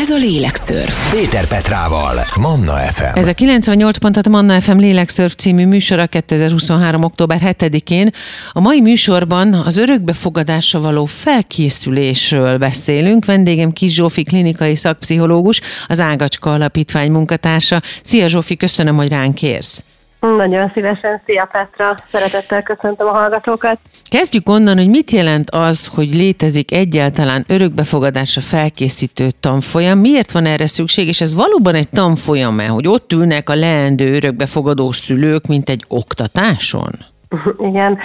Ez a Lélekszörf. Péter Petrával, Manna FM. Ez a 98 pontot Manna FM Lélekszörf című műsora 2023. október 7-én. A mai műsorban az örökbefogadásra való felkészülésről beszélünk. Vendégem Kis Zsófi, klinikai szakpszichológus, az Ágacska Alapítvány munkatársa. Szia Zsófi, köszönöm, hogy ránk érsz. Nagyon szívesen. Szia Petra! Szeretettel köszöntöm a hallgatókat. Kezdjük onnan, hogy mit jelent az, hogy létezik egyáltalán örökbefogadásra felkészítő tanfolyam. Miért van erre szükség, és ez valóban egy tanfolyam-e, hogy ott ülnek a leendő örökbefogadó szülők, mint egy oktatáson? Igen,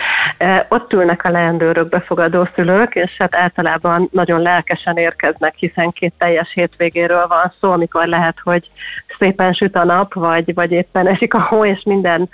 ott ülnek a leendő befogadó szülők, és hát általában nagyon lelkesen érkeznek, hiszen két teljes hétvégéről van szó, amikor lehet, hogy szépen süt a nap, vagy, vagy éppen esik a hó, és minden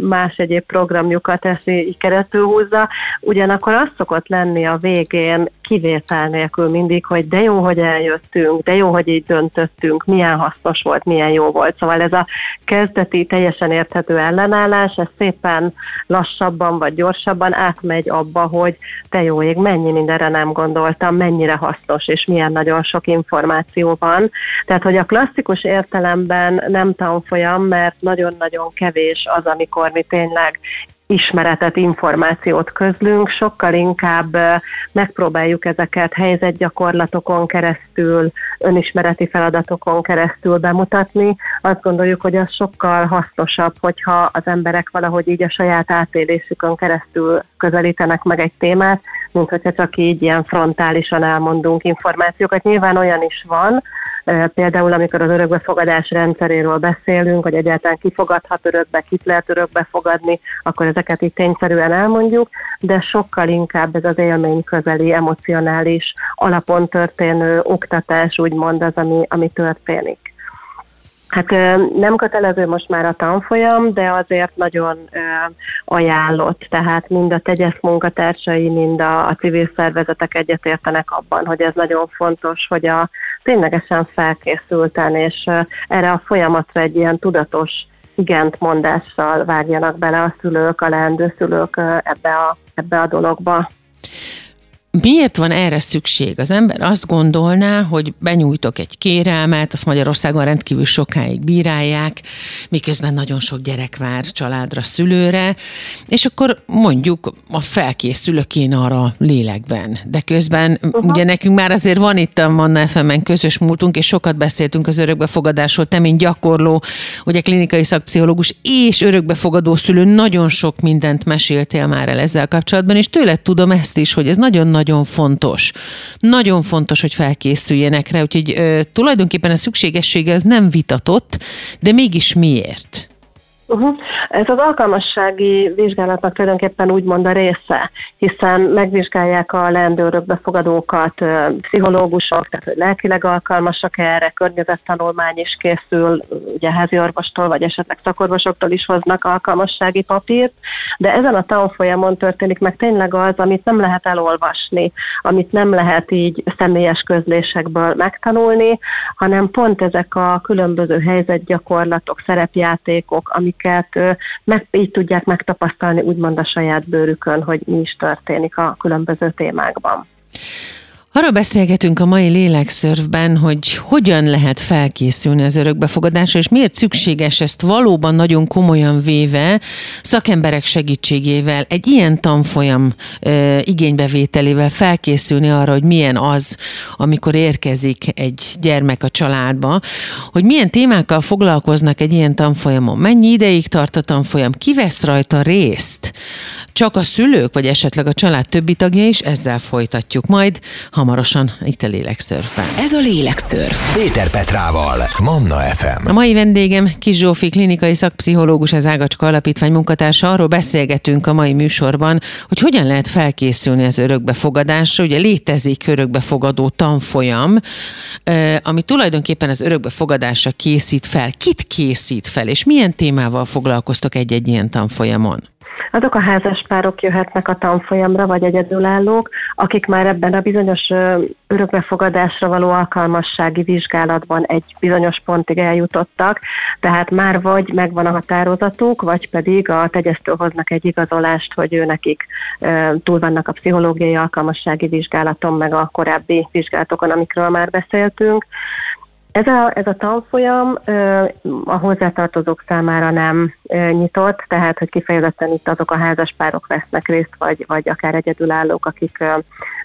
más egyéb programjukat eszi így keresztül húzza. Ugyanakkor az szokott lenni a végén kivétel nélkül mindig, hogy de jó, hogy eljöttünk, de jó, hogy így döntöttünk, milyen hasznos volt, milyen jó volt. Szóval ez a kezdeti, teljesen érthető ellenállás, ez szépen lassabban vagy gyorsabban átmegy abba, hogy te jó ég, mennyi mindenre nem gondoltam, mennyire hasznos, és milyen nagyon sok információ van. Tehát, hogy a klasszikus értelemben nem tanfolyam, mert nagyon-nagyon kevés az, amikor mi tényleg ismeretet, információt közlünk, sokkal inkább megpróbáljuk ezeket helyzetgyakorlatokon keresztül, önismereti feladatokon keresztül bemutatni. Azt gondoljuk, hogy az sokkal hasznosabb, hogyha az emberek valahogy így a saját átélésükön keresztül közelítenek meg egy témát, mint hogyha csak így ilyen frontálisan elmondunk információkat. Nyilván olyan is van, Például, amikor az örökbefogadás rendszeréről beszélünk, hogy egyáltalán kifogadhat örökbe, kit lehet örökbe fogadni, akkor ezeket így tényszerűen elmondjuk, de sokkal inkább ez az élmény közeli, emocionális, alapon történő oktatás, úgymond az, ami, ami történik. Hát nem kötelező most már a tanfolyam, de azért nagyon ajánlott. Tehát mind a tegyesz munkatársai, mind a, a civil szervezetek egyetértenek abban, hogy ez nagyon fontos, hogy a ténylegesen felkészülten, és erre a folyamatra egy ilyen tudatos igent mondással vágjanak bele a szülők, a leendő szülők ebbe a, ebbe a dologba. Miért van erre szükség? Az ember azt gondolná, hogy benyújtok egy kérelmet, azt Magyarországon rendkívül sokáig bírálják, miközben nagyon sok gyerek vár családra, szülőre, és akkor mondjuk a felkészülök én arra lélekben. De közben uh-huh. ugye nekünk már azért van itt a Manna fm közös múltunk, és sokat beszéltünk az örökbefogadásról, te, mint gyakorló, ugye klinikai szakpszichológus és örökbefogadó szülő, nagyon sok mindent meséltél már el ezzel kapcsolatban, és tőled tudom ezt is, hogy ez nagyon-nagyon nagyon fontos. Nagyon fontos, hogy felkészüljenek rá, úgyhogy ö, tulajdonképpen a szükségessége az nem vitatott, de mégis miért? Uh-huh. Ez az alkalmassági vizsgálatnak tulajdonképpen úgymond a része, hiszen megvizsgálják a leendő befogadókat pszichológusok, tehát hogy lelkileg alkalmasak erre, környezettanulmány is készül, ugye házi orvostól, vagy esetleg szakorvosoktól is hoznak alkalmassági papírt, de ezen a tanfolyamon történik meg tényleg az, amit nem lehet elolvasni, amit nem lehet így személyes közlésekből megtanulni, hanem pont ezek a különböző helyzetgyakorlatok, szerepjátékok, amik amiket meg, így tudják megtapasztalni úgymond a saját bőrükön, hogy mi is történik a különböző témákban. Arról beszélgetünk a mai lélekszörfben, hogy hogyan lehet felkészülni az örökbefogadásra, és miért szükséges ezt valóban nagyon komolyan véve szakemberek segítségével, egy ilyen tanfolyam e, igénybevételével felkészülni arra, hogy milyen az, amikor érkezik egy gyermek a családba, hogy milyen témákkal foglalkoznak egy ilyen tanfolyamon, mennyi ideig tart a tanfolyam, ki vesz rajta részt, csak a szülők, vagy esetleg a család többi tagja is, ezzel folytatjuk. Majd hamarosan itt a Lélekszörfben. Ez a Lélekszörf. Péter Petrával, Manna FM. A mai vendégem Kis Zsófi, klinikai szakpszichológus, az Ágacska Alapítvány munkatársa. Arról beszélgetünk a mai műsorban, hogy hogyan lehet felkészülni az örökbefogadásra. Ugye létezik örökbefogadó tanfolyam, ami tulajdonképpen az örökbefogadásra készít fel. Kit készít fel, és milyen témával foglalkoztok egy-egy ilyen tanfolyamon? Azok a házaspárok jöhetnek a tanfolyamra, vagy egyedülállók, akik már ebben a bizonyos örökbefogadásra való alkalmassági vizsgálatban egy bizonyos pontig eljutottak, tehát már vagy megvan a határozatuk, vagy pedig a tegyesztő hoznak egy igazolást, hogy ő nekik túl vannak a pszichológiai alkalmassági vizsgálaton, meg a korábbi vizsgálatokon, amikről már beszéltünk. Ez a, ez a tanfolyam a hozzátartozók számára nem nyitott, tehát hogy kifejezetten itt azok a házaspárok vesznek részt, vagy, vagy akár egyedülállók, akik,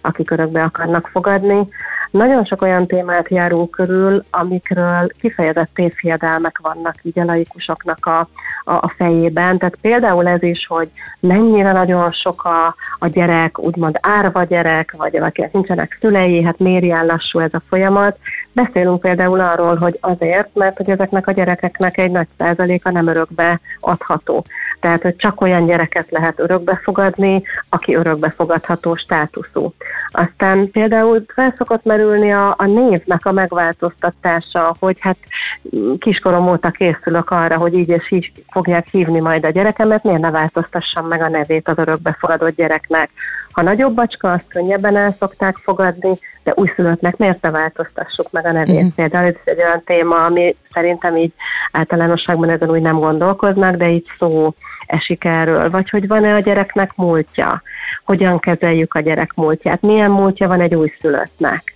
akik örökbe akarnak fogadni. Nagyon sok olyan témát járunk körül, amikről kifejezett tévhiedelmek vannak így a laikusoknak a, a, a fejében. Tehát például ez is, hogy mennyire nagyon sok a, a gyerek, úgymond árva gyerek, vagy akinek nincsenek szülei, hát miért ilyen lassú ez a folyamat. Beszélünk például arról, hogy azért, mert hogy ezeknek a gyerekeknek egy nagy százaléka nem örökbe adható. Tehát, hogy csak olyan gyereket lehet örökbe fogadni, aki örökbe fogadható státuszú. Aztán például felszokott merülni a, a névnek a megváltoztatása, hogy hát kiskorom óta készülök arra, hogy így és így fogják hívni majd a gyerekemet, miért ne változtassam meg a nevét az örökbefogadott gyereknek. Ha nagyobb bacska, azt könnyebben el szokták fogadni, de újszülöttnek miért ne változtassuk meg a nevét? Uh-huh. Például ez egy olyan téma, ami szerintem így általánosságban ezen úgy nem gondolkoznak, de így szó esik erről, vagy hogy van-e a gyereknek múltja, hogyan kezeljük a gyerek múltját, milyen múltja van egy újszülöttnek.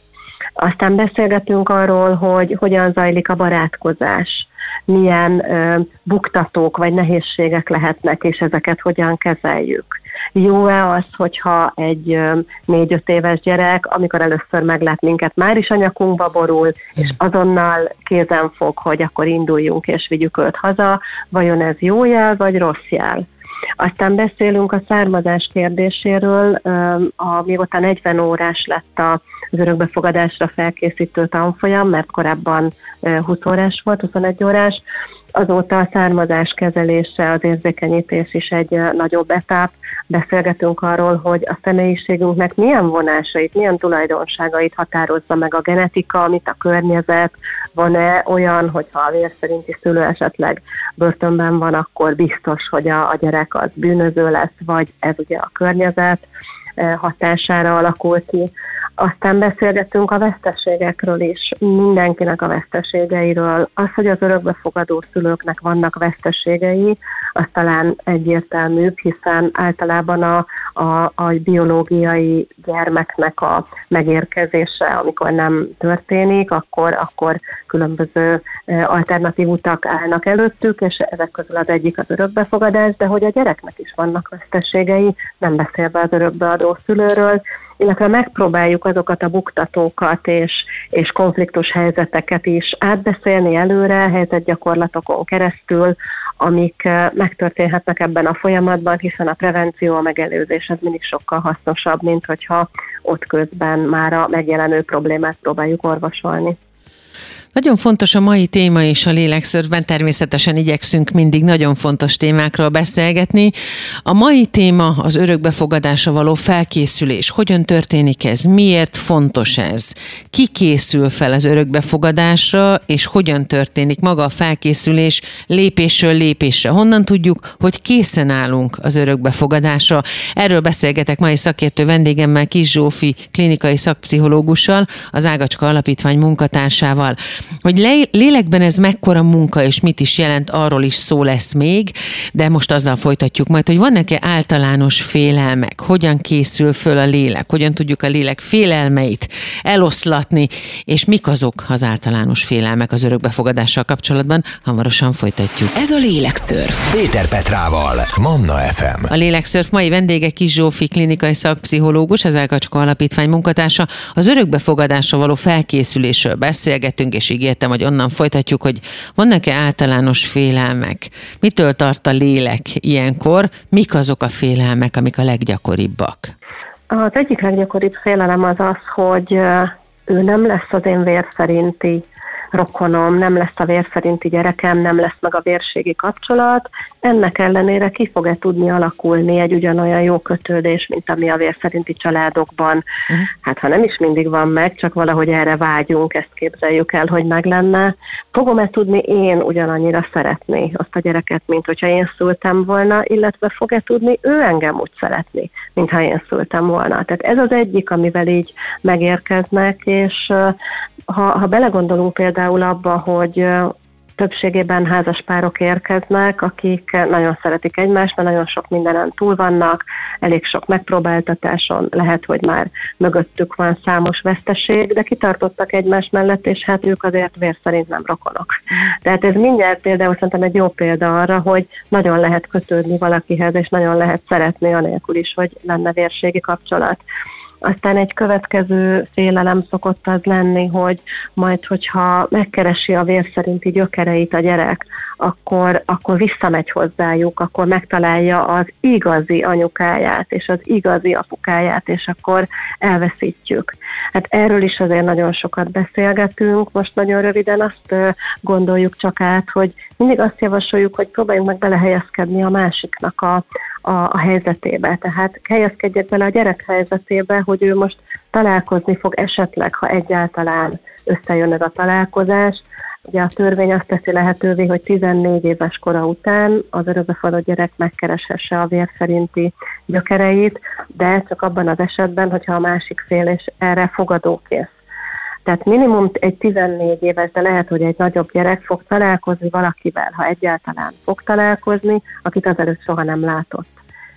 Aztán beszélgetünk arról, hogy hogyan zajlik a barátkozás, milyen ö, buktatók vagy nehézségek lehetnek, és ezeket hogyan kezeljük. Jó-e az, hogyha egy négy-öt éves gyerek, amikor először meglát minket, már is a nyakunkba borul, és azonnal kézen fog, hogy akkor induljunk és vigyük őt haza, vajon ez jó jel, vagy rossz jel? Aztán beszélünk a származás kérdéséről, a, mióta 40 órás lett az örökbefogadásra felkészítő tanfolyam, mert korábban 20 órás volt, 21 órás, azóta a származás kezelése, az érzékenyítés is egy nagyobb etap. Beszélgetünk arról, hogy a személyiségünknek milyen vonásait, milyen tulajdonságait határozza meg a genetika, amit a környezet, van-e olyan, hogyha a vér szerinti szülő esetleg börtönben van, akkor biztos, hogy a, a gyerek az bűnöző lesz, vagy ez ugye a környezet hatására alakul ki. Aztán beszélgetünk a veszteségekről is, mindenkinek a veszteségeiről. Az, hogy az örökbefogadó szülőknek vannak veszteségei, az talán egyértelműbb, hiszen általában a, a, a biológiai gyermeknek a megérkezése, amikor nem történik, akkor, akkor különböző alternatív utak állnak előttük, és ezek közül az egyik az örökbefogadás, de hogy a gyereknek is vannak veszteségei, nem beszélve az örökbeadó szülőről, illetve megpróbáljuk azokat a buktatókat és, és konfliktus helyzeteket is átbeszélni előre, helyzetgyakorlatokon keresztül, amik megtörténhetnek ebben a folyamatban, hiszen a prevenció, a megelőzés az mindig sokkal hasznosabb, mint hogyha ott közben már a megjelenő problémát próbáljuk orvosolni. Nagyon fontos a mai téma és a lélekszörfben természetesen igyekszünk mindig nagyon fontos témákról beszélgetni. A mai téma az örökbefogadásra való felkészülés. Hogyan történik ez? Miért fontos ez? Ki készül fel az örökbefogadásra, és hogyan történik maga a felkészülés lépésről lépésre? Honnan tudjuk, hogy készen állunk az örökbefogadásra? Erről beszélgetek mai szakértő vendégemmel, Kis Zsófi klinikai szakpszichológussal, az Ágacska Alapítvány munkatársával. Hogy lélekben ez mekkora munka, és mit is jelent, arról is szó lesz még, de most azzal folytatjuk majd, hogy vannak-e általános félelmek, hogyan készül föl a lélek, hogyan tudjuk a lélek félelmeit eloszlatni, és mik azok az általános félelmek az örökbefogadással kapcsolatban, hamarosan folytatjuk. Ez a Lélekszörf. Péter Petrával, Manna FM. A Lélekszörf mai vendége Kis Zsófi klinikai szakpszichológus, az Elkacska Alapítvány munkatársa. Az örökbefogadásra való felkészülésről beszélgetünk, és ígértem, hogy onnan folytatjuk, hogy vannak-e általános félelmek? Mitől tart a lélek ilyenkor? Mik azok a félelmek, amik a leggyakoribbak? Az egyik leggyakoribb félelem az az, hogy ő nem lesz az én vér szerinti rokonom, nem lesz a vér szerinti gyerekem, nem lesz meg a vérségi kapcsolat. Ennek ellenére ki fog-e tudni alakulni egy ugyanolyan jó kötődés, mint ami a vér szerinti családokban. Uh-huh. Hát ha nem is mindig van meg, csak valahogy erre vágyunk, ezt képzeljük el, hogy meg lenne. Fogom-e tudni én ugyanannyira szeretni azt a gyereket, mint hogyha én szültem volna, illetve fog-e tudni ő engem úgy szeretni, mintha én szültem volna. Tehát ez az egyik, amivel így megérkeznek, és ha, ha belegondolunk például abba, hogy többségében házas párok érkeznek, akik nagyon szeretik egymást, mert nagyon sok mindenen túl vannak, elég sok megpróbáltatáson, lehet, hogy már mögöttük van számos veszteség, de kitartottak egymás mellett, és hát ők azért vér szerint nem rokonok. Tehát ez mindjárt például szerintem egy jó példa arra, hogy nagyon lehet kötődni valakihez, és nagyon lehet szeretni anélkül is, hogy lenne vérségi kapcsolat. Aztán egy következő félelem szokott az lenni, hogy majd, hogyha megkeresi a vér szerinti gyökereit a gyerek, akkor, akkor visszamegy hozzájuk, akkor megtalálja az igazi anyukáját, és az igazi apukáját, és akkor elveszítjük. Hát erről is azért nagyon sokat beszélgetünk, most nagyon röviden azt gondoljuk csak át, hogy mindig azt javasoljuk, hogy próbáljunk meg belehelyezkedni a másiknak a, a, a helyzetébe. Tehát helyezkedjek bele a gyerek helyzetébe, hogy ő most találkozni fog esetleg, ha egyáltalán összejön ez a találkozás. Ugye a törvény azt teszi lehetővé, hogy 14 éves kora után az örökbefogadó gyerek megkereshesse a vér szerinti gyökereit, de csak abban az esetben, hogyha a másik fél és erre fogadókész. Tehát minimum egy 14 éves, de lehet, hogy egy nagyobb gyerek fog találkozni valakivel, ha egyáltalán fog találkozni, akit azelőtt soha nem látott.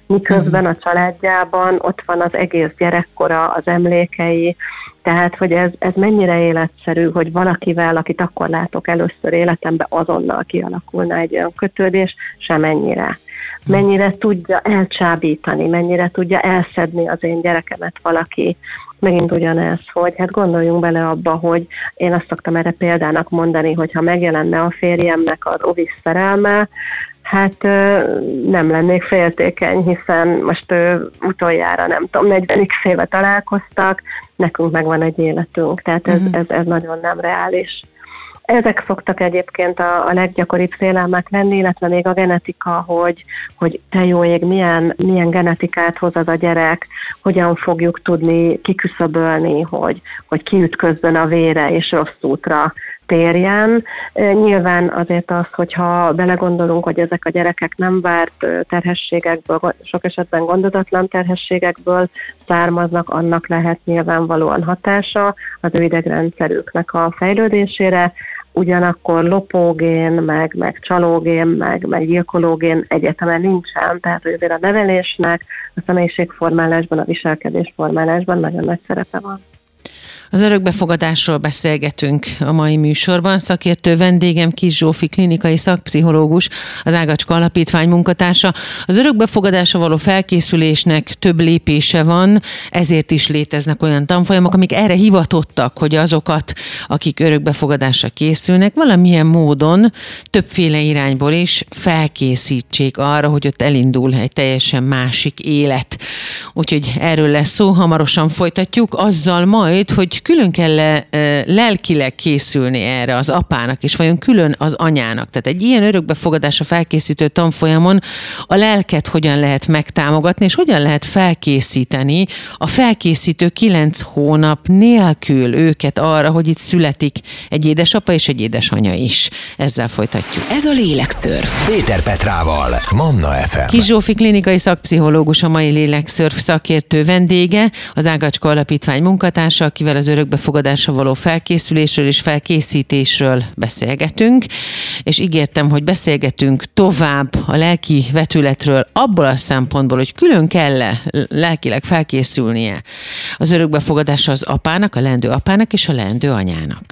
Miközben a családjában ott van az egész gyerekkora, az emlékei, tehát, hogy ez, ez mennyire életszerű, hogy valakivel, akit akkor látok először életemben, azonnal kialakulna egy olyan kötődés, semennyire. Mennyire tudja elcsábítani, mennyire tudja elszedni az én gyerekemet valaki, megint ugyanez, hogy hát gondoljunk bele abba, hogy én azt szoktam erre példának mondani, hogy ha megjelenne a férjemnek az ovis szerelme, hát nem lennék féltékeny, hiszen most utoljára nem tudom, 40 éve találkoztak, nekünk megvan egy életünk, tehát ez, uh-huh. ez, ez nagyon nem reális. Ezek szoktak egyébként a, a leggyakoribb félelmek lenni, illetve még a genetika, hogy, hogy te jó ég, milyen, milyen genetikát hoz az a gyerek, hogyan fogjuk tudni kiküszöbölni, hogy, hogy kiütközzön a vére és rossz útra térjen. Nyilván azért az, hogyha belegondolunk, hogy ezek a gyerekek nem várt terhességekből, sok esetben gondodatlan terhességekből származnak, annak lehet nyilvánvalóan hatása az ő idegrendszerüknek a fejlődésére, ugyanakkor lopógén, meg, meg csalógén, meg, meg gyilkológén egyetemen nincsen, tehát azért a nevelésnek, a személyiségformálásban, a viselkedésformálásban nagyon nagy szerepe van. Az örökbefogadásról beszélgetünk a mai műsorban. Szakértő vendégem Kis Zsófi, klinikai szakpszichológus, az Ágacska Alapítvány munkatársa. Az örökbefogadásra való felkészülésnek több lépése van, ezért is léteznek olyan tanfolyamok, amik erre hivatottak, hogy azokat, akik örökbefogadásra készülnek, valamilyen módon többféle irányból is felkészítsék arra, hogy ott elindul egy teljesen másik élet. Úgyhogy erről lesz szó, hamarosan folytatjuk, azzal majd, hogy külön kell -e lelkileg készülni erre az apának, és vajon külön az anyának. Tehát egy ilyen örökbefogadásra felkészítő tanfolyamon a lelket hogyan lehet megtámogatni, és hogyan lehet felkészíteni a felkészítő kilenc hónap nélkül őket arra, hogy itt születik egy édesapa és egy édesanya is. Ezzel folytatjuk. Ez a Lélekszörf. Péter Petrával, Manna FM. Kis Zsófi klinikai szakpszichológus, a mai Lélekszörf szakértő vendége, az Ágacska Alapítvány munkatársa, akivel az örökbefogadásra való felkészülésről és felkészítésről beszélgetünk, és ígértem, hogy beszélgetünk tovább a lelki vetületről abból a szempontból, hogy külön kell -e lelkileg felkészülnie az örökbefogadásra az apának, a leendő apának és a leendő anyának.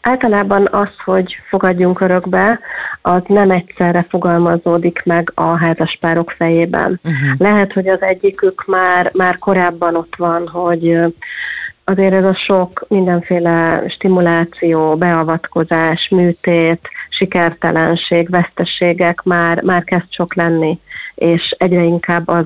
Általában az, hogy fogadjunk örökbe, az nem egyszerre fogalmazódik meg a házaspárok fejében. Uh-huh. Lehet, hogy az egyikük már, már korábban ott van, hogy azért ez a sok mindenféle stimuláció, beavatkozás, műtét, sikertelenség, veszteségek már, már kezd sok lenni, és egyre inkább az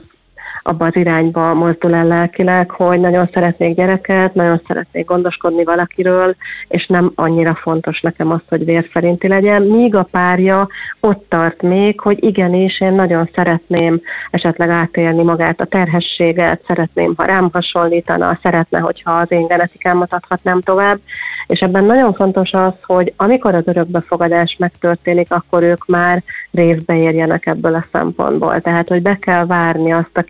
abba az irányba mozdul el lelkileg, hogy nagyon szeretnék gyereket, nagyon szeretnék gondoskodni valakiről, és nem annyira fontos nekem az, hogy vér szerinti legyen, míg a párja ott tart még, hogy igenis, én nagyon szeretném esetleg átélni magát a terhességet, szeretném, ha rám hasonlítana, szeretne, hogyha az én genetikámat adhatnám tovább, és ebben nagyon fontos az, hogy amikor az örökbefogadás megtörténik, akkor ők már részbe érjenek ebből a szempontból. Tehát, hogy be kell várni azt a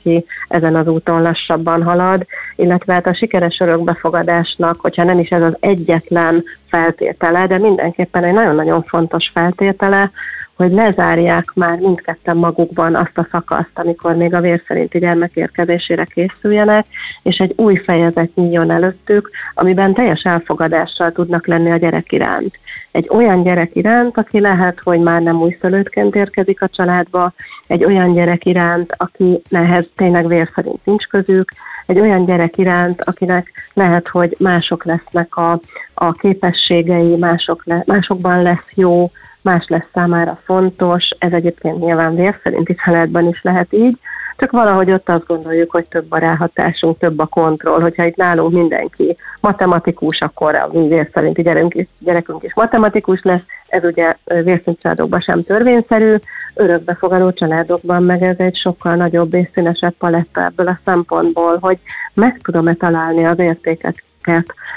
ezen az úton lassabban halad, illetve hát a sikeres örökbefogadásnak, hogyha nem is ez az egyetlen feltétele, de mindenképpen egy nagyon-nagyon fontos feltétele, hogy lezárják már mindketten magukban azt a szakaszt, amikor még a vérszerinti gyermek érkezésére készüljenek, és egy új fejezet nyíljon előttük, amiben teljes elfogadással tudnak lenni a gyerek iránt. Egy olyan gyerek iránt, aki lehet, hogy már nem újszülöttként érkezik a családba, egy olyan gyerek iránt, aki nehez tényleg vérszerint nincs közük, egy olyan gyerek iránt, akinek lehet, hogy mások lesznek a, a képességei, mások le, másokban lesz jó, más lesz számára fontos, ez egyébként nyilván vér szerinti családban is lehet így, csak valahogy ott azt gondoljuk, hogy több a ráhatásunk, több a kontroll. Hogyha itt nálunk mindenki matematikus, akkor a mi vér szerinti gyerekünk is, gyerekünk is matematikus lesz. Ez ugye vérszint családokban sem törvényszerű, örökbefogadó családokban meg ez egy sokkal nagyobb és színesebb paletta ebből a szempontból, hogy meg tudom-e találni az értéket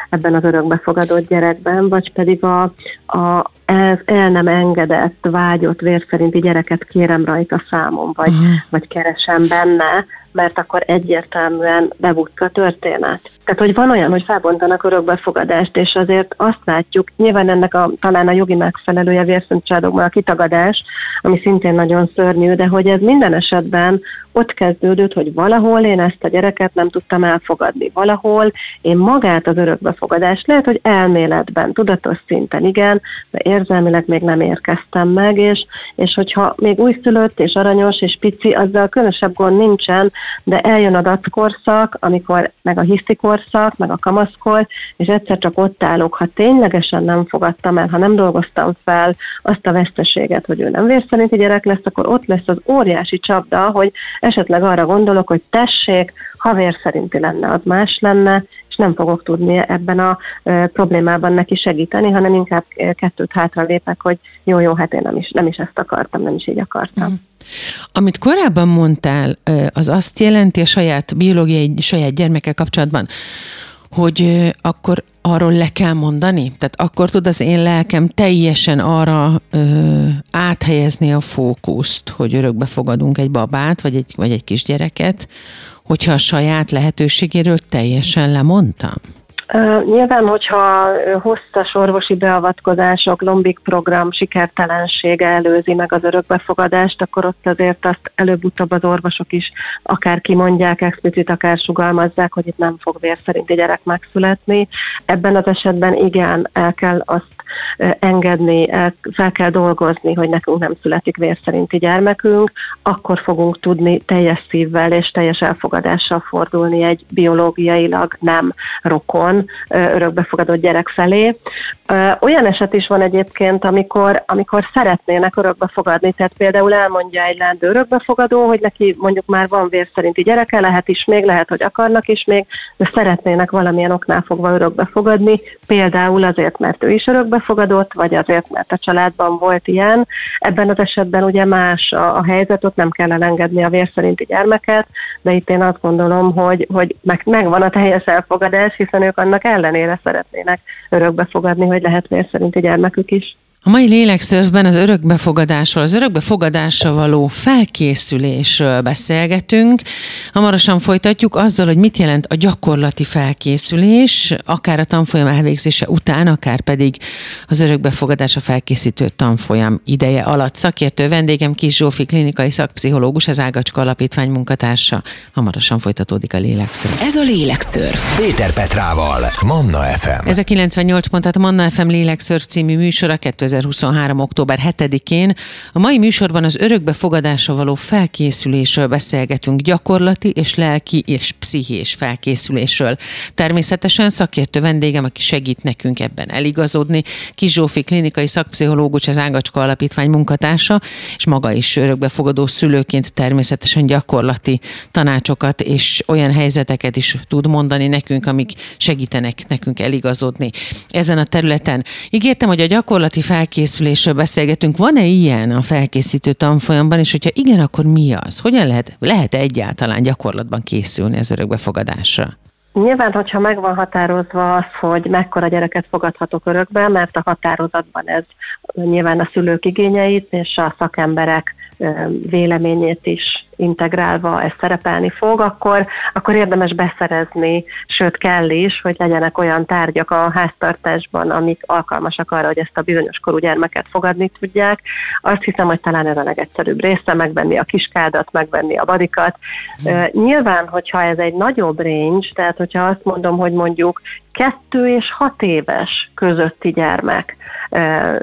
ebben az örökbefogadott gyerekben, vagy pedig a, a el, el nem engedett, vágyott vérszerinti gyereket kérem rajta számon, vagy, uh-huh. vagy keresem benne, mert akkor egyértelműen bebukk a történet. Tehát, hogy van olyan, hogy felbontanak örökbefogadást, és azért azt látjuk, nyilván ennek a, talán a jogi megfelelője vérszintcsádokban a kitagadás, ami szintén nagyon szörnyű, de hogy ez minden esetben ott kezdődött, hogy valahol én ezt a gyereket nem tudtam elfogadni, valahol én magát az örökbefogadást lehet, hogy elméletben, tudatos szinten igen, de érzelmileg még nem érkeztem meg, és, és hogyha még újszülött és aranyos és pici, azzal különösebb gond nincsen, de eljön a dackorszak, amikor meg a hiszi korszak, meg a kamaszkor, és egyszer csak ott állok, ha ténylegesen nem fogadtam el, ha nem dolgoztam fel azt a veszteséget, hogy ő nem vérszerinti gyerek lesz, akkor ott lesz az óriási csapda, hogy esetleg arra gondolok, hogy tessék, ha vérszerinti lenne, az más lenne, és nem fogok tudni ebben a problémában neki segíteni, hanem inkább kettőt hátra lépek, hogy jó, jó, hát én nem is, nem is ezt akartam, nem is így akartam. Mm. Amit korábban mondtál, az azt jelenti a saját biológiai, saját gyermekkel kapcsolatban, hogy akkor arról le kell mondani? Tehát akkor tud az én lelkem teljesen arra ö, áthelyezni a fókuszt, hogy örökbe fogadunk egy babát, vagy egy, vagy egy kisgyereket, hogyha a saját lehetőségéről teljesen lemondtam? Nyilván, hogyha hosszas orvosi beavatkozások, lombik program sikertelensége előzi meg az örökbefogadást, akkor ott azért azt előbb-utóbb az orvosok is akár kimondják, explicit, akár sugalmazzák, hogy itt nem fog vér szerinti gyerek megszületni. Ebben az esetben igen, el kell azt engedni, fel kell dolgozni, hogy nekünk nem születik vér szerinti gyermekünk, akkor fogunk tudni teljes szívvel és teljes elfogadással fordulni egy biológiailag nem rokon, örökbefogadott gyerek felé. Olyan eset is van egyébként, amikor, amikor szeretnének örökbefogadni, tehát például elmondja egy lendő örökbefogadó, hogy neki mondjuk már van vér szerinti gyereke, lehet is még, lehet, hogy akarnak is még, de szeretnének valamilyen oknál fogva örökbefogadni, például azért, mert ő is örökbefogadott, vagy azért, mert a családban volt ilyen. Ebben az esetben ugye más a, a helyzet, ott nem kell elengedni a vér szerinti gyermeket, de itt én azt gondolom, hogy, hogy meg, megvan a teljes elfogadás, hiszen ők annak ellenére szeretnének örökbefogadni, hogy lehet vér szerinti gyermekük is. A mai lélekszörfben az örökbefogadásról, az örökbefogadásra való felkészülésről beszélgetünk. Hamarosan folytatjuk azzal, hogy mit jelent a gyakorlati felkészülés, akár a tanfolyam elvégzése után, akár pedig az örökbefogadásra felkészítő tanfolyam ideje alatt. Szakértő vendégem Kis Zsófi, klinikai szakpszichológus, az Ágacska Alapítvány munkatársa. Hamarosan folytatódik a lélekszörf. Ez a lélekszörf. Péter Petrával, Manna FM. Ez a 98 pontat Manna FM lélekszörf című műsora 2000 2023. október 7-én. A mai műsorban az örökbefogadásra való felkészülésről beszélgetünk, gyakorlati és lelki és pszichés felkészülésről. Természetesen szakértő vendégem, aki segít nekünk ebben eligazodni, Kis klinikai szakpszichológus, az Ágacska Alapítvány munkatársa, és maga is örökbefogadó szülőként természetesen gyakorlati tanácsokat és olyan helyzeteket is tud mondani nekünk, amik segítenek nekünk eligazodni ezen a területen. Ígértem, hogy a gyakorlati fel felkészülésről beszélgetünk. Van-e ilyen a felkészítő tanfolyamban, és hogyha igen, akkor mi az? Hogyan lehet, lehet egyáltalán gyakorlatban készülni az örökbefogadásra? Nyilván, hogyha meg van határozva az, hogy mekkora gyereket fogadhatok örökbe, mert a határozatban ez nyilván a szülők igényeit és a szakemberek véleményét is integrálva ez szerepelni fog, akkor, akkor érdemes beszerezni, sőt kell is, hogy legyenek olyan tárgyak a háztartásban, amik alkalmasak arra, hogy ezt a bizonyos korú gyermeket fogadni tudják. Azt hiszem, hogy talán ez a legegyszerűbb része, megvenni a kiskádat, megvenni a badikat. Hmm. Nyilván, hogyha ez egy nagyobb range, tehát hogyha azt mondom, hogy mondjuk kettő és hat éves közötti gyermek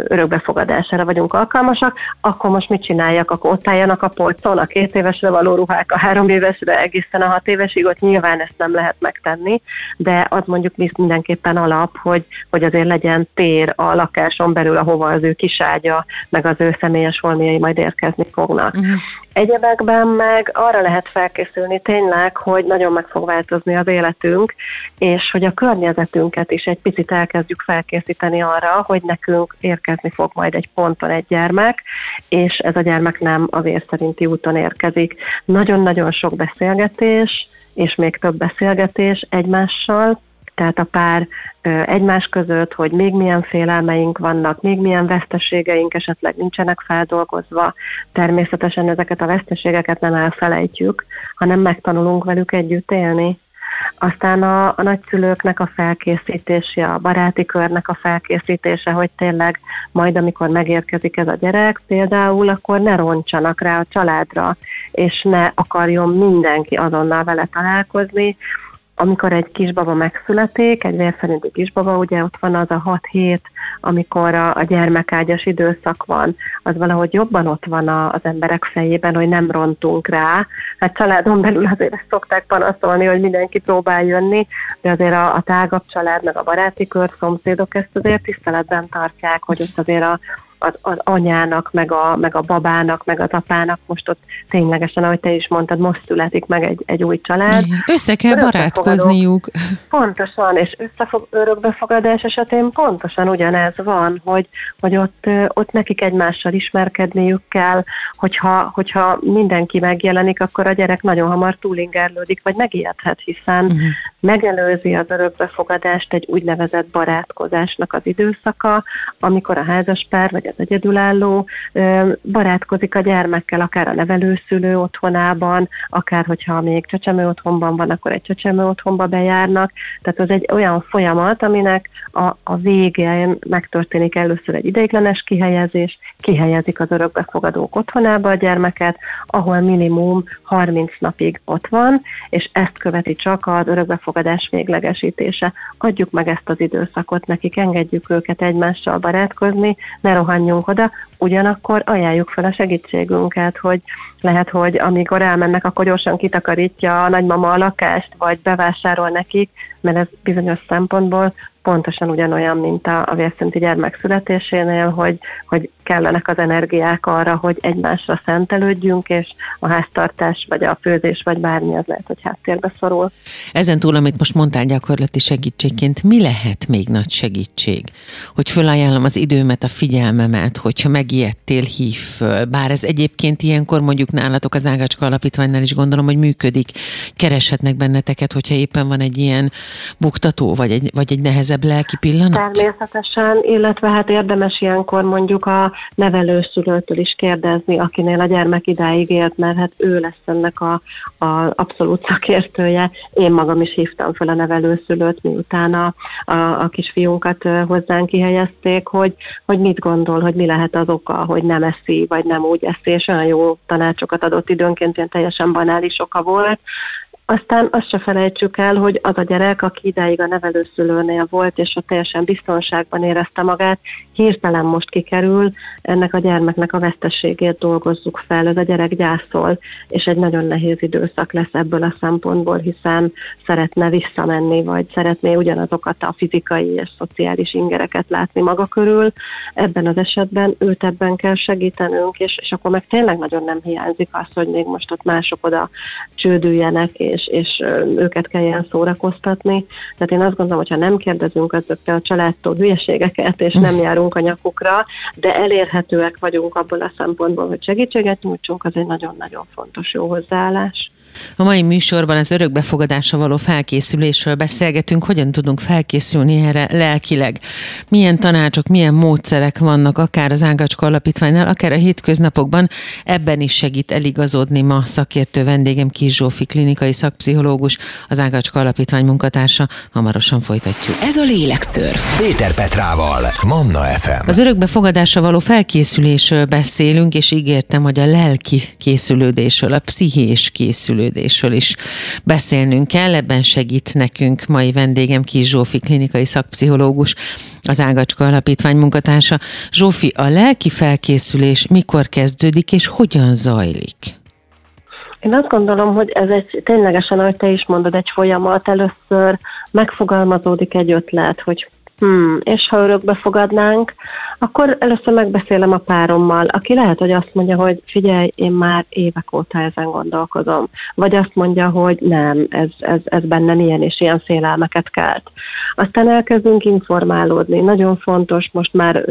örökbefogadására vagyunk alkalmasak, akkor most mit csináljak? Akkor ott álljanak a polcon a két évesre való ruhák, a három évesre egészen a hat évesig, ott nyilván ezt nem lehet megtenni, de az mondjuk mindenképpen alap, hogy, hogy azért legyen tér a lakáson belül, ahova az ő kiságya, meg az ő személyes holmiai majd érkezni fognak. Uh-huh. Egyebekben meg arra lehet felkészülni tényleg, hogy nagyon meg fog változni az életünk, és hogy a környezetünket is egy picit elkezdjük felkészíteni arra, hogy nekünk érkezni fog majd egy ponton egy gyermek, és ez a gyermek nem a vér szerinti úton érkezik. Nagyon-nagyon sok beszélgetés, és még több beszélgetés egymással, tehát a pár egymás között, hogy még milyen félelmeink vannak, még milyen veszteségeink esetleg nincsenek feldolgozva. Természetesen ezeket a veszteségeket nem elfelejtjük, hanem megtanulunk velük együtt élni. Aztán a, a nagyszülőknek a felkészítése, a baráti körnek a felkészítése, hogy tényleg majd, amikor megérkezik ez a gyerek, például, akkor ne roncsanak rá a családra, és ne akarjon mindenki azonnal vele találkozni, amikor egy kisbaba megszületik, egy vérszerinti kisbaba, ugye ott van az a 6 hét, amikor a, a gyermekágyas időszak van, az valahogy jobban ott van a, az emberek fejében, hogy nem rontunk rá. Hát családon belül azért ezt szokták panaszolni, hogy mindenki próbál jönni, de azért a, a tágabb család, meg a baráti kör, szomszédok ezt azért tiszteletben tartják, hogy ott azért a, az, az anyának, meg a, meg a babának, meg az apának most ott ténylegesen, ahogy te is mondtad, most születik meg egy, egy új család. Össze kell barátkozniuk. Pontosan, és összefog, örökbefogadás esetén pontosan ugyanez van, hogy, hogy ott, ott nekik egymással ismerkedniük kell, hogyha, hogyha mindenki megjelenik, akkor a gyerek nagyon hamar túlingerlődik, vagy megijedhet, hiszen uh-huh. megelőzi az örökbefogadást egy úgynevezett barátkozásnak az időszaka, amikor a házaspár vagy az egyedülálló barátkozik a gyermekkel, akár a nevelőszülő otthonában, akár hogyha még csecsemő otthonban van, akkor egy csecsemő otthonba bejárnak. Tehát az egy olyan folyamat, aminek a, a végén megtörténik először egy ideiglenes kihelyezés, kihelyezik az örökbefogadók otthonába a gyermeket, ahol minimum 30 napig ott van, és ezt követi csak az örökbefogadás véglegesítése. Adjuk meg ezt az időszakot nekik, engedjük őket egymással barátkozni, ne rohanj rohanjunk oda, ugyanakkor ajánljuk fel a segítségünket, hogy lehet, hogy amikor elmennek, akkor gyorsan kitakarítja a nagymama a lakást, vagy bevásárol nekik, mert ez bizonyos szempontból pontosan ugyanolyan, mint a, a vérszinti gyermek születésénél, hogy, hogy kellenek az energiák arra, hogy egymásra szentelődjünk, és a háztartás, vagy a főzés, vagy bármi az lehet, hogy háttérbe szorul. Ezen túl, amit most mondtál gyakorlati segítségként, mi lehet még nagy segítség? Hogy fölajánlom az időmet, a figyelmemet, hogyha megijedtél, hív föl. Bár ez egyébként ilyenkor mondjuk nálatok az Ágácska Alapítványnál is gondolom, hogy működik. Kereshetnek benneteket, hogyha éppen van egy ilyen buktató, vagy egy, vagy egy nehezebb lelki pillanat? Természetesen, illetve hát érdemes ilyenkor mondjuk a nevelőszülőtől is kérdezni, akinél a gyermek idáig élt, mert hát ő lesz ennek a, a abszolút szakértője. Én magam is hívtam fel a nevelőszülőt, miután a, a, a kisfiunkat hozzánk kihelyezték, hogy, hogy mit gondol, hogy mi lehet az oka, hogy nem eszi, vagy nem úgy eszi, és olyan jó tanácsokat adott időnként, ilyen teljesen banális oka volt, aztán azt se felejtsük el, hogy az a gyerek, aki idáig a nevelőszülőnél volt, és a teljesen biztonságban érezte magát, hirtelen most kikerül, ennek a gyermeknek a vesztességét dolgozzuk fel, ez a gyerek gyászol, és egy nagyon nehéz időszak lesz ebből a szempontból, hiszen szeretne visszamenni, vagy szeretné ugyanazokat a fizikai és szociális ingereket látni maga körül. Ebben az esetben őt ebben kell segítenünk, és, és akkor meg tényleg nagyon nem hiányzik az, hogy még most ott mások oda csődüljenek, és és, őket kelljen szórakoztatni. Tehát én azt gondolom, hogy ha nem kérdezünk azoktól a családtól hülyeségeket, és nem járunk a nyakukra, de elérhetőek vagyunk abból a szempontból, hogy segítséget nyújtsunk, az egy nagyon-nagyon fontos jó hozzáállás. A mai műsorban az örökbefogadásra való felkészülésről beszélgetünk, hogyan tudunk felkészülni erre lelkileg. Milyen tanácsok, milyen módszerek vannak akár az Ágacska Alapítványnál, akár a hétköznapokban. Ebben is segít eligazodni ma szakértő vendégem Kis Zsófi, klinikai szakpszichológus, az Ágacska Alapítvány munkatársa. Hamarosan folytatjuk. Ez a Lélekszörf. Péter Petrával, Manna FM. Az örökbefogadásra való felkészülésről beszélünk, és ígértem, hogy a lelki készülődésről, a pszichés készülődésről fejlődésről is beszélnünk kell. Ebben segít nekünk mai vendégem Kis Zsófi, klinikai szakpszichológus, az Ágacska Alapítvány munkatársa. Zsófi, a lelki felkészülés mikor kezdődik és hogyan zajlik? Én azt gondolom, hogy ez egy ténylegesen, ahogy te is mondod, egy folyamat. Először megfogalmazódik egy ötlet, hogy hmm, és ha örökbe fogadnánk, akkor először megbeszélem a párommal, aki lehet, hogy azt mondja, hogy figyelj, én már évek óta ezen gondolkozom. Vagy azt mondja, hogy nem, ez, ez, ez bennem ilyen és ilyen félelmeket kelt. Aztán elkezdünk informálódni. Nagyon fontos, most már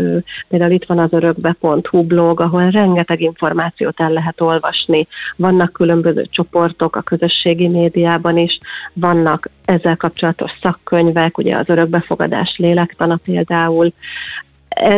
például itt van az örökbe.hu blog, ahol rengeteg információt el lehet olvasni. Vannak különböző csoportok a közösségi médiában is, vannak ezzel kapcsolatos szakkönyvek, ugye az örökbefogadás lélektana például,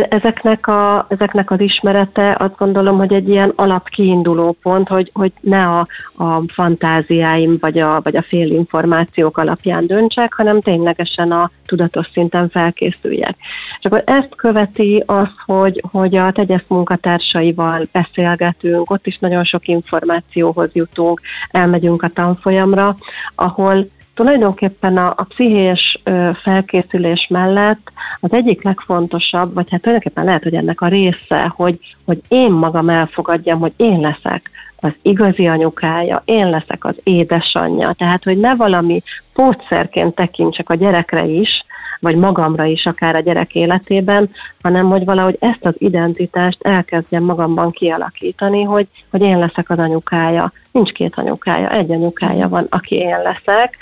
ezeknek, a, ezeknek az ismerete azt gondolom, hogy egy ilyen alapkiinduló pont, hogy, hogy ne a, a fantáziáim vagy a, vagy a félinformációk alapján döntsek, hanem ténylegesen a tudatos szinten felkészüljek. És akkor ezt követi az, hogy, hogy a tegyesz munkatársaival beszélgetünk, ott is nagyon sok információhoz jutunk, elmegyünk a tanfolyamra, ahol tulajdonképpen a, a pszichés felkészülés mellett az egyik legfontosabb, vagy hát tulajdonképpen lehet, hogy ennek a része, hogy, hogy én magam elfogadjam, hogy én leszek az igazi anyukája, én leszek az édesanyja. Tehát, hogy ne valami pótszerként tekintsek a gyerekre is, vagy magamra is, akár a gyerek életében, hanem hogy valahogy ezt az identitást elkezdjem magamban kialakítani, hogy, hogy én leszek az anyukája. Nincs két anyukája, egy anyukája van, aki én leszek,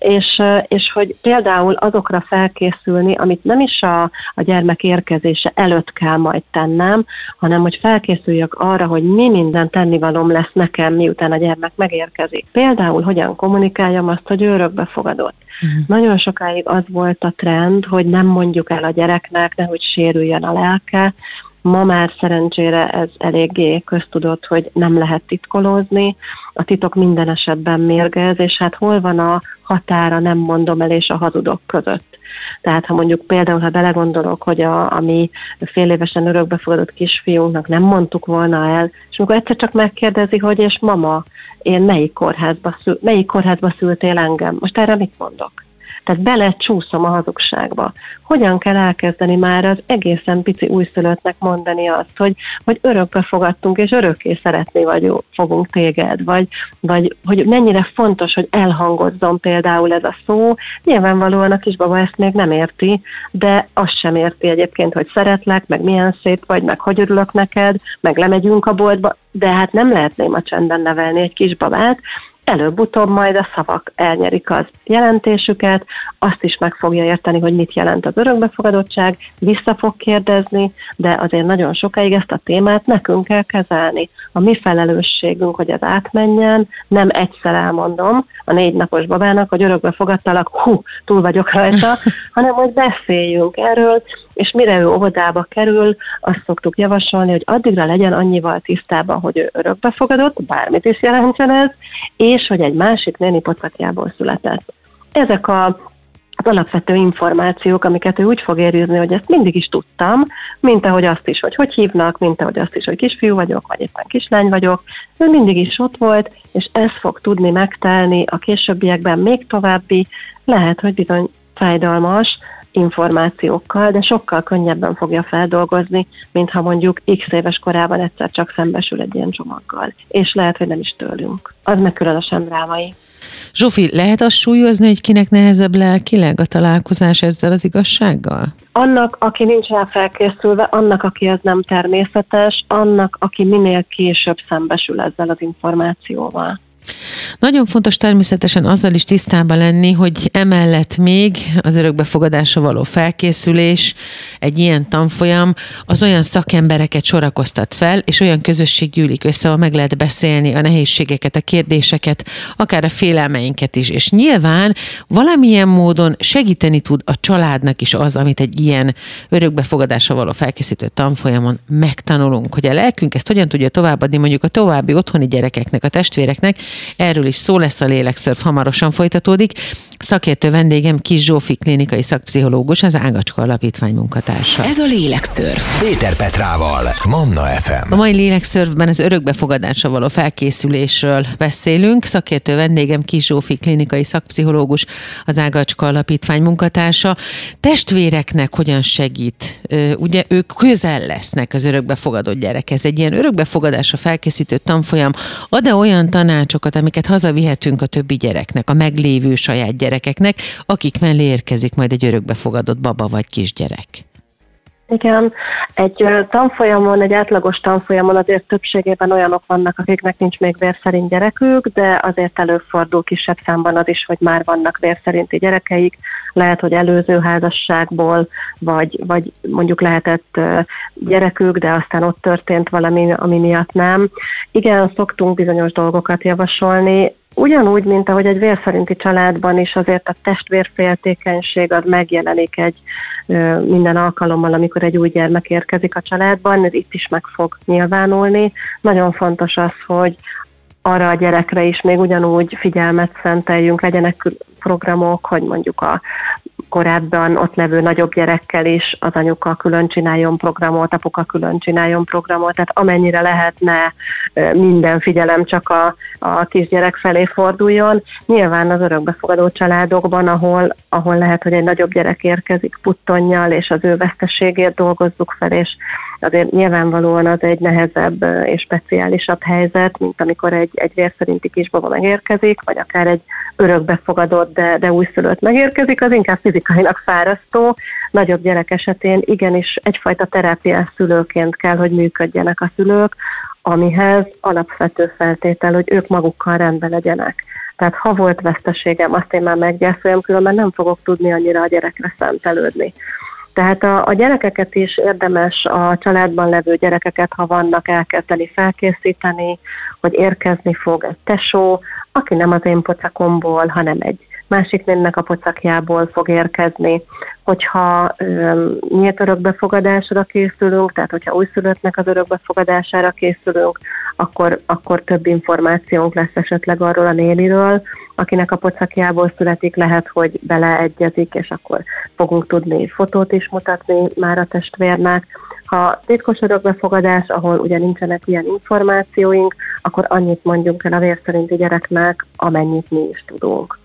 és, és hogy például azokra felkészülni, amit nem is a, a gyermek érkezése előtt kell majd tennem, hanem hogy felkészüljek arra, hogy mi minden tennivalom lesz nekem, miután a gyermek megérkezik. Például hogyan kommunikáljam azt, hogy ő örökbefogadott. Uh-huh. Nagyon sokáig az volt a trend, hogy nem mondjuk el a gyereknek, nehogy sérüljön a lelke, Ma már szerencsére ez eléggé köztudott, hogy nem lehet titkolózni, a titok minden esetben mérgez, és hát hol van a határa nem mondom el és a hazudok között. Tehát ha mondjuk például, ha belegondolok, hogy a, a mi fél évesen örökbefogadott kisfiúnknak nem mondtuk volna el, és amikor egyszer csak megkérdezi, hogy és mama, én melyik kórházba, szül, melyik kórházba szültél engem? Most erre mit mondok? Tehát bele csúszom a hazugságba. Hogyan kell elkezdeni már az egészen pici újszülöttnek mondani azt, hogy, hogy örökbe fogadtunk, és örökké szeretni vagyunk, fogunk téged, vagy, vagy hogy mennyire fontos, hogy elhangozzon például ez a szó. Nyilvánvalóan a kisbaba ezt még nem érti, de azt sem érti egyébként, hogy szeretlek, meg milyen szép vagy, meg hogy örülök neked, meg lemegyünk a boltba, de hát nem lehetném a csendben nevelni egy kisbabát, előbb-utóbb majd a szavak elnyerik az jelentésüket, azt is meg fogja érteni, hogy mit jelent az örökbefogadottság, vissza fog kérdezni, de azért nagyon sokáig ezt a témát nekünk kell kezelni. A mi felelősségünk, hogy ez átmenjen, nem egyszer elmondom a négy napos babának, hogy örökbe fogadtalak, hú, túl vagyok rajta, hanem hogy beszéljünk erről, és mire ő óvodába kerül, azt szoktuk javasolni, hogy addigra legyen annyival tisztában, hogy ő örökbefogadott, bármit is jelentsen ez, és hogy egy másik néni pocakjából született. Ezek a az alapvető információk, amiket ő úgy fog érzni, hogy ezt mindig is tudtam, mint ahogy azt is, hogy hogy hívnak, mint ahogy azt is, hogy kisfiú vagyok, vagy éppen kislány vagyok. Ő mindig is ott volt, és ez fog tudni megtelni a későbbiekben még további, lehet, hogy bizony fájdalmas, információkkal, de sokkal könnyebben fogja feldolgozni, mint ha mondjuk x éves korában egyszer csak szembesül egy ilyen csomaggal. És lehet, hogy nem is tőlünk. Az meg különösen drámai. Zsófi, lehet azt súlyozni, hogy kinek nehezebb lelkileg a találkozás ezzel az igazsággal? Annak, aki nincs rá felkészülve, annak, aki ez nem természetes, annak, aki minél később szembesül ezzel az információval. Nagyon fontos természetesen azzal is tisztában lenni, hogy emellett még az örökbefogadásra való felkészülés, egy ilyen tanfolyam az olyan szakembereket sorakoztat fel, és olyan közösség gyűlik össze, ahol meg lehet beszélni a nehézségeket, a kérdéseket, akár a félelmeinket is. És nyilván valamilyen módon segíteni tud a családnak is az, amit egy ilyen örökbefogadásra való felkészítő tanfolyamon megtanulunk, hogy a lelkünk ezt hogyan tudja továbbadni mondjuk a további otthoni gyerekeknek, a testvéreknek, erről is szó lesz a lélekszörf, hamarosan folytatódik. Szakértő vendégem Kis Zsófi klinikai szakpszichológus, az Ágacska Alapítvány munkatársa. Ez a lélekszörf. Péter Petrával, Manna FM. A mai lélekszörfben az örökbefogadásra való felkészülésről beszélünk. Szakértő vendégem Kis Zsófi klinikai szakpszichológus, az Ágacska Alapítvány munkatársa. Testvéreknek hogyan segít? Ugye ők közel lesznek az örökbefogadott gyerekhez. Egy ilyen örökbefogadásra felkészítő tanfolyam ad-e olyan tanácsokat, amiket hazavihetünk a többi gyereknek, a meglévő saját gyerekeknek, akik mellé érkezik majd egy örökbefogadott baba vagy kisgyerek? Igen, egy tanfolyamon, egy átlagos tanfolyamon azért többségében olyanok vannak, akiknek nincs még vérszerint gyerekük, de azért előfordul kisebb számban az is, hogy már vannak vérszerinti gyerekeik, lehet, hogy előző házasságból, vagy, vagy mondjuk lehetett gyerekük, de aztán ott történt valami, ami miatt nem. Igen, szoktunk bizonyos dolgokat javasolni, Ugyanúgy, mint ahogy egy vérszerinti családban is azért a testvérféltékenység az megjelenik egy minden alkalommal, amikor egy új gyermek érkezik a családban, ez itt is meg fog nyilvánulni. Nagyon fontos az, hogy arra a gyerekre is még ugyanúgy figyelmet szenteljünk, legyenek programok, hogy mondjuk a korábban ott levő nagyobb gyerekkel is az anyuka külön csináljon programot, apuka külön csináljon programot, tehát amennyire lehetne minden figyelem csak a, a kisgyerek felé forduljon. Nyilván az örökbefogadó családokban, ahol, ahol lehet, hogy egy nagyobb gyerek érkezik puttonnyal, és az ő veszteségét dolgozzuk fel, és azért nyilvánvalóan az egy nehezebb és speciálisabb helyzet, mint amikor egy, egy vérszerinti kisbaba megérkezik, vagy akár egy örökbefogadott, de, de újszülött megérkezik, az inkább fizikailag fárasztó. Nagyobb gyerek esetén igenis egyfajta terápiás szülőként kell, hogy működjenek a szülők, amihez alapvető feltétel, hogy ők magukkal rendben legyenek. Tehát ha volt veszteségem, azt én már meggyászolom, különben nem fogok tudni annyira a gyerekre szentelődni. Tehát a, a gyerekeket is érdemes, a családban levő gyerekeket, ha vannak, elkezdeni felkészíteni, hogy érkezni fog egy tesó, aki nem az én pocakomból, hanem egy másik nőnek a pocakjából fog érkezni. Hogyha um, nyílt örökbefogadásra készülünk, tehát hogyha újszülöttnek az örökbefogadására készülünk, akkor, akkor több információnk lesz esetleg arról a néniről, akinek a pocakjából születik, lehet, hogy beleegyezik, és akkor fogunk tudni fotót is mutatni már a testvérnek. Ha titkos örökbefogadás, ahol ugye nincsenek ilyen információink, akkor annyit mondjunk el a vérszerinti gyereknek, amennyit mi is tudunk.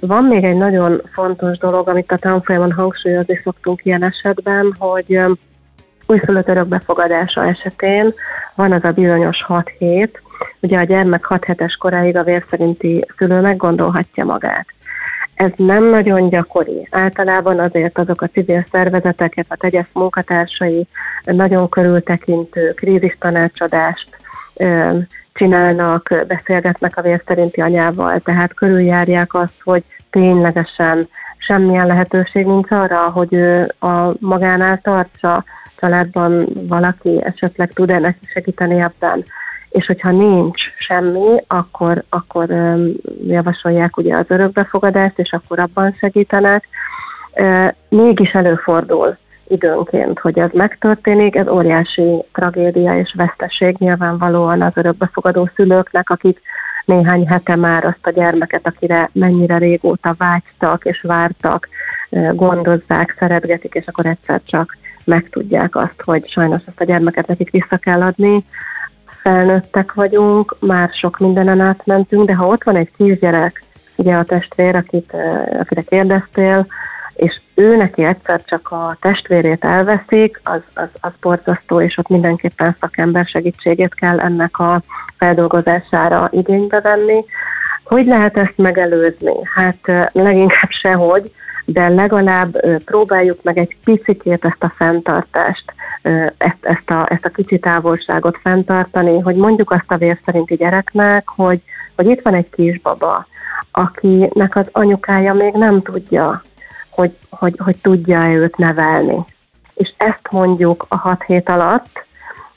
Van még egy nagyon fontos dolog, amit a tanfolyamon hangsúlyozni szoktunk ilyen esetben, hogy újszülött örökbefogadása esetén van az a bizonyos 6 hét, ugye a gyermek 6 hetes koráig a vérszerinti szülő meggondolhatja magát. Ez nem nagyon gyakori. Általában azért azok a civil szervezetek, a tegyes munkatársai nagyon körültekintő krízistanácsadást csinálnak, beszélgetnek a vérszerinti anyával, tehát körüljárják azt, hogy ténylegesen semmilyen lehetőség nincs arra, hogy ő a magánál tartsa, családban valaki esetleg tud-e neki segíteni ebben. És hogyha nincs semmi, akkor, akkor javasolják ugye az örökbefogadást, és akkor abban segítenek. Mégis előfordul, időnként, hogy ez megtörténik, ez óriási tragédia és veszteség nyilvánvalóan az örökbefogadó szülőknek, akik néhány hete már azt a gyermeket, akire mennyire régóta vágytak és vártak, gondozzák, szeretgetik, és akkor egyszer csak megtudják azt, hogy sajnos ezt a gyermeket nekik vissza kell adni. Felnőttek vagyunk, már sok mindenen átmentünk, de ha ott van egy kisgyerek, ugye a testvér, akit, akire kérdeztél, ő neki egyszer csak a testvérét elveszik, az, az, az borzasztó, és ott mindenképpen szakember segítségét kell ennek a feldolgozására igénybe venni. Hogy lehet ezt megelőzni? Hát leginkább sehogy, de legalább próbáljuk meg egy picikét ezt a fenntartást, ezt, ezt, a, ezt a kicsi távolságot fenntartani, hogy mondjuk azt a vér szerinti gyereknek, hogy, hogy itt van egy kisbaba, akinek az anyukája még nem tudja, hogy, hogy, hogy tudja-e őt nevelni. És ezt mondjuk a hat hét alatt,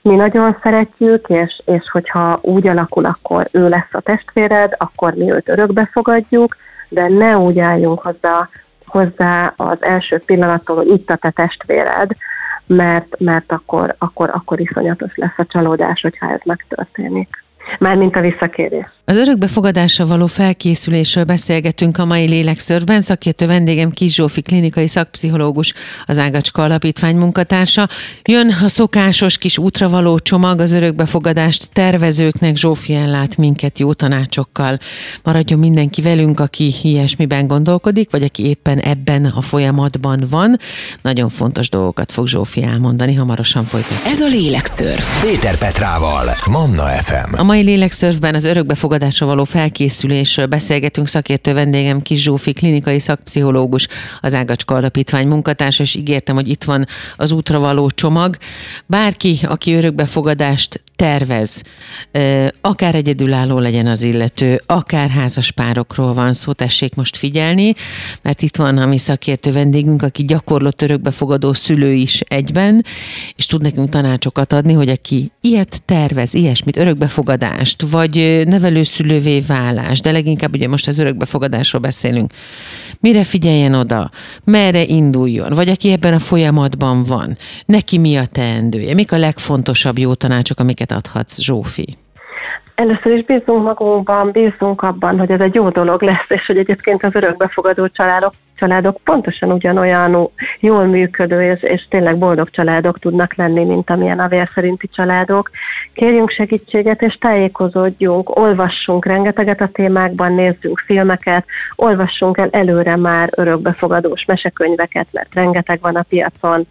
mi nagyon szeretjük, és, és hogyha úgy alakul, akkor ő lesz a testvéred, akkor mi őt örökbe fogadjuk, de ne úgy álljunk hozzá, hozzá az első pillanattól, hogy itt a te testvéred, mert, mert akkor, akkor, akkor iszonyatos lesz a csalódás, hogyha ez megtörténik. Mármint a visszakérés. Az örökbefogadásra való felkészülésről beszélgetünk a mai lélekszörben. Szakértő vendégem Kis Zsófi klinikai szakpszichológus, az Ágacska Alapítvány munkatársa. Jön a szokásos kis útravaló csomag az örökbefogadást tervezőknek. Zsófi ellát minket jó tanácsokkal. Maradjon mindenki velünk, aki ilyesmiben gondolkodik, vagy aki éppen ebben a folyamatban van. Nagyon fontos dolgokat fog Zsófi elmondani, hamarosan folytatjuk. Ez a lélekszörf. Péter Petrával, Manna FM. A mai lélekszörfben az örökbefogadás befogadásra való felkészülésről beszélgetünk. Szakértő vendégem Kis Zsófi, klinikai szakpszichológus, az Ágacska Alapítvány munkatársa, és ígértem, hogy itt van az útra való csomag. Bárki, aki örökbefogadást tervez, akár egyedülálló legyen az illető, akár házas párokról van szó, tessék most figyelni, mert itt van a mi szakértő vendégünk, aki gyakorlott örökbefogadó szülő is egyben, és tud nekünk tanácsokat adni, hogy aki ilyet tervez, ilyesmit, örökbefogadást, vagy nevelőszülővé válás, de leginkább ugye most az örökbefogadásról beszélünk, mire figyeljen oda, merre induljon, vagy aki ebben a folyamatban van, neki mi a teendője, mik a legfontosabb jó tanácsok, amiket adhatsz, Zsófi? Először is bízunk magunkban, bízunk abban, hogy ez egy jó dolog lesz, és hogy egyébként az örökbefogadó családok családok pontosan ugyanolyan jól működő és, és tényleg boldog családok tudnak lenni, mint amilyen a vér szerinti családok. Kérjünk segítséget és tájékozódjunk, olvassunk rengeteget a témákban, nézzünk filmeket, olvassunk el előre már örökbefogadós mesekönyveket, mert rengeteg van a piacon.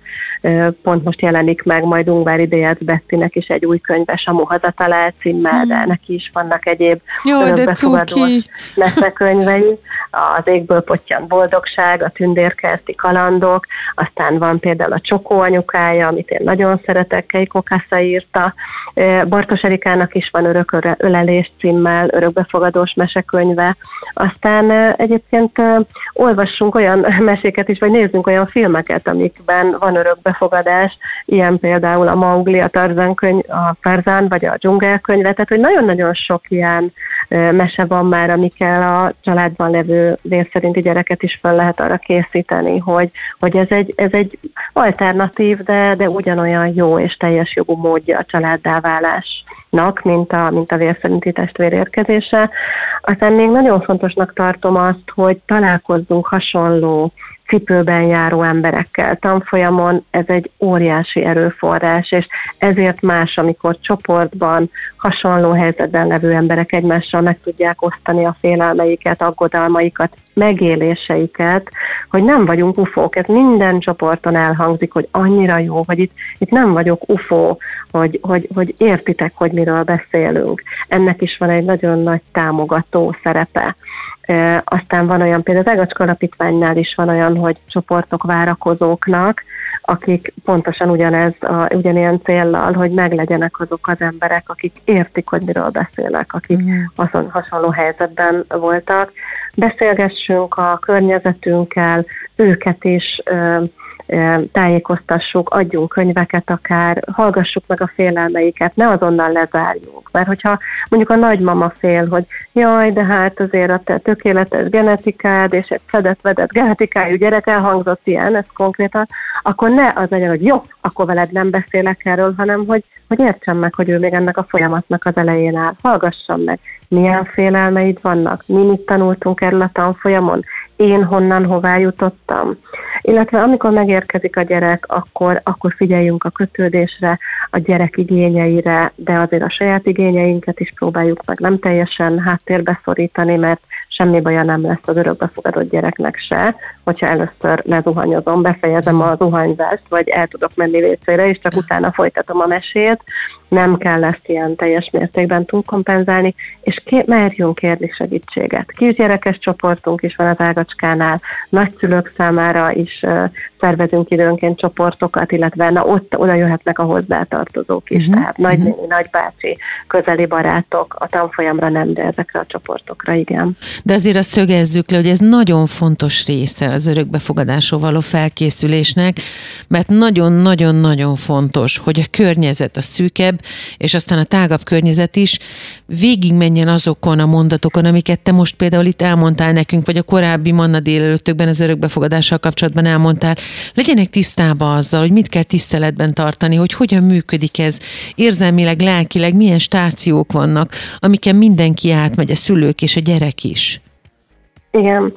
Pont most jelenik meg majd Ungvári Déjec Bettinek is egy új könyves, a Mohazatalál címmel, de hmm. neki is vannak egyéb Jó, örökbefogadós mesekönyvei. Az égből pottyant boldogság, a tündérkerti kalandok, aztán van például a Csokó anyukája, amit én nagyon szeretek, Keiko Kassa írta. Bartos Erikának is van Örökölelés címmel, örökbefogadós mesekönyve. Aztán egyébként olvassunk olyan meséket is, vagy nézzünk olyan filmeket, amikben van örökbefogadás, ilyen például a Maugli, a Tarzan, könyv, a Tarzan vagy a Dzsungel könyve, tehát hogy nagyon-nagyon sok ilyen mese van már, amikkel a családban levő vér szerinti gyereket is fel lehet arra készíteni, hogy, hogy ez, egy, ez egy alternatív, de, de ugyanolyan jó és teljes jogú módja a családdá válásnak, mint a, mint a vér szerinti testvér érkezése. Aztán még nagyon fontosnak tartom azt, hogy találkozzunk hasonló cipőben járó emberekkel tanfolyamon, ez egy óriási erőforrás, és ezért más, amikor csoportban hasonló helyzetben levő emberek egymással meg tudják osztani a félelmeiket, aggodalmaikat, megéléseiket, hogy nem vagyunk ufók, ez minden csoporton elhangzik, hogy annyira jó, hogy itt, itt nem vagyok ufó, hogy, hogy, hogy értitek, hogy miről beszélünk. Ennek is van egy nagyon nagy támogató szerepe. Aztán van olyan, például az Ágacska Alapítványnál is van olyan, hogy csoportok várakozóknak, akik pontosan ugyanez, a, ugyanilyen céllal, hogy meglegyenek azok az emberek, akik értik, hogy miről beszélek, akik mm. hasonló helyzetben voltak. Beszélgessünk a környezetünkkel, őket is tájékoztassuk, adjunk könyveket akár, hallgassuk meg a félelmeiket, ne azonnal lezárjunk. Mert hogyha mondjuk a nagymama fél, hogy jaj, de hát azért a te tökéletes genetikád, és egy fedett-vedett genetikájú gyerek elhangzott ilyen, ez konkrétan, akkor ne az legyen, hogy jó, akkor veled nem beszélek erről, hanem hogy, hogy értsem meg, hogy ő még ennek a folyamatnak az elején áll. Hallgassam meg, milyen félelmeid vannak, mi mit tanultunk erről a tanfolyamon, én honnan, hová jutottam. Illetve amikor megérkezik a gyerek, akkor, akkor figyeljünk a kötődésre, a gyerek igényeire, de azért a saját igényeinket is próbáljuk meg nem teljesen háttérbe szorítani, mert semmi baja nem lesz az örökbefogadott gyereknek se, hogyha először lezuhanyozom, befejezem a zuhanyzást, vagy el tudok menni vécére, és csak utána folytatom a mesét. nem kell ezt ilyen teljes mértékben túlkompenzálni, és ké- merjünk kérni segítséget. Kisgyerekes csoportunk is van az Ágacskánál, nagyszülők számára is szervezünk időnként csoportokat, illetve na, ott oda jöhetnek a hozzátartozók is, uh-huh. tehát nagynéni, nagybácsi, közeli barátok a tanfolyamra nem, de ezekre a csoportokra igen. De azért azt szögezzük le, hogy ez nagyon fontos része az örökbefogadásról való felkészülésnek, mert nagyon-nagyon-nagyon fontos, hogy a környezet a szűkebb, és aztán a tágabb környezet is végigmenjen azokon a mondatokon, amiket te most például itt elmondtál nekünk, vagy a korábbi Manna délelőttökben az örökbefogadással kapcsolatban elmondtál. Legyenek tisztában azzal, hogy mit kell tiszteletben tartani, hogy hogyan működik ez érzelmileg, lelkileg, milyen stációk vannak, amiken mindenki átmegy, a szülők és a gyerek is. Igen,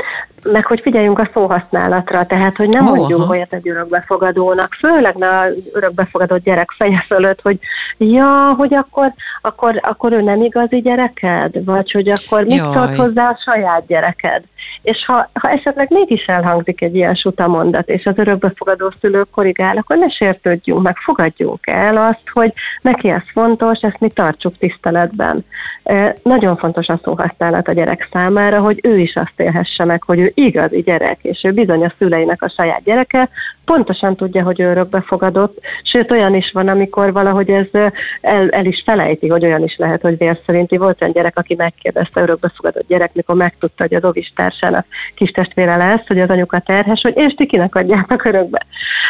meg hogy figyeljünk a szóhasználatra, tehát hogy nem oh, mondjunk aha. olyat egy örökbefogadónak, főleg ne az örökbefogadott gyerek feje fölött, hogy ja, hogy akkor, akkor, akkor ő nem igazi gyereked, vagy hogy akkor mit szólt hozzá a saját gyereked. És ha, ha esetleg mégis elhangzik egy ilyen mondat, és az örökbefogadó szülő korrigál, akkor ne sértődjünk meg, fogadjunk el azt, hogy neki ez fontos, ezt mi tartsuk tiszteletben. Nagyon fontos a szóhasználat a gyerek számára, hogy ő is azt élhesse meg, hogy ő igazi gyerek, és ő bizony a szüleinek a saját gyereke, pontosan tudja, hogy ő örökbefogadott, sőt olyan is van, amikor valahogy ez el, el is felejti, hogy olyan is lehet, hogy vér szerinti. Volt olyan gyerek, aki megkérdezte örökbefogadott gyerek, mikor megtudta, hogy a dovis társának kis testvére lesz, hogy az anyuka terhes, hogy és ti kinek adjátok örökbe.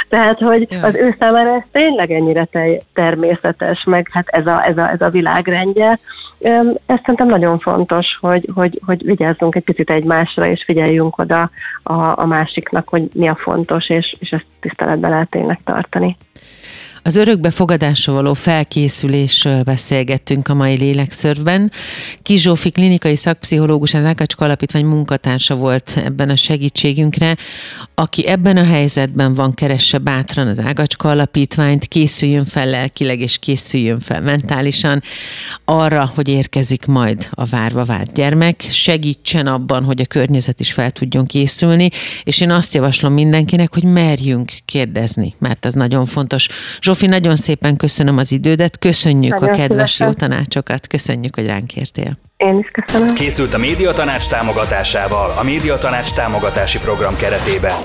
Tehát, hogy az ő számára ez tényleg ennyire természetes, meg hát ez a, ez a, ez a világrendje. Ez szerintem nagyon fontos, hogy, hogy, hogy vigyázzunk egy picit egymásra, és figyeljünk oda a, a másiknak, hogy mi a fontos, és, és ezt tiszteletben lehet tényleg tartani. Az örökbefogadásra való felkészülésről beszélgettünk a mai lélekszörvben. Kizsófi klinikai szakpszichológus, az Ákacska Alapítvány munkatársa volt ebben a segítségünkre, aki ebben a helyzetben van, keresse bátran az Ágacska Alapítványt, készüljön fel lelkileg és készüljön fel mentálisan arra, hogy érkezik majd a várva vált gyermek, segítsen abban, hogy a környezet is fel tudjon készülni, és én azt javaslom mindenkinek, hogy merjünk kérdezni, mert ez nagyon fontos. Zsófi, nagyon szépen köszönöm az idődet, köszönjük nagyon a kedves szívesen. jó tanácsokat, köszönjük, hogy ránk értél. Én is köszönöm. Készült a Médiatanács támogatásával, a Médiatanács támogatási program keretében.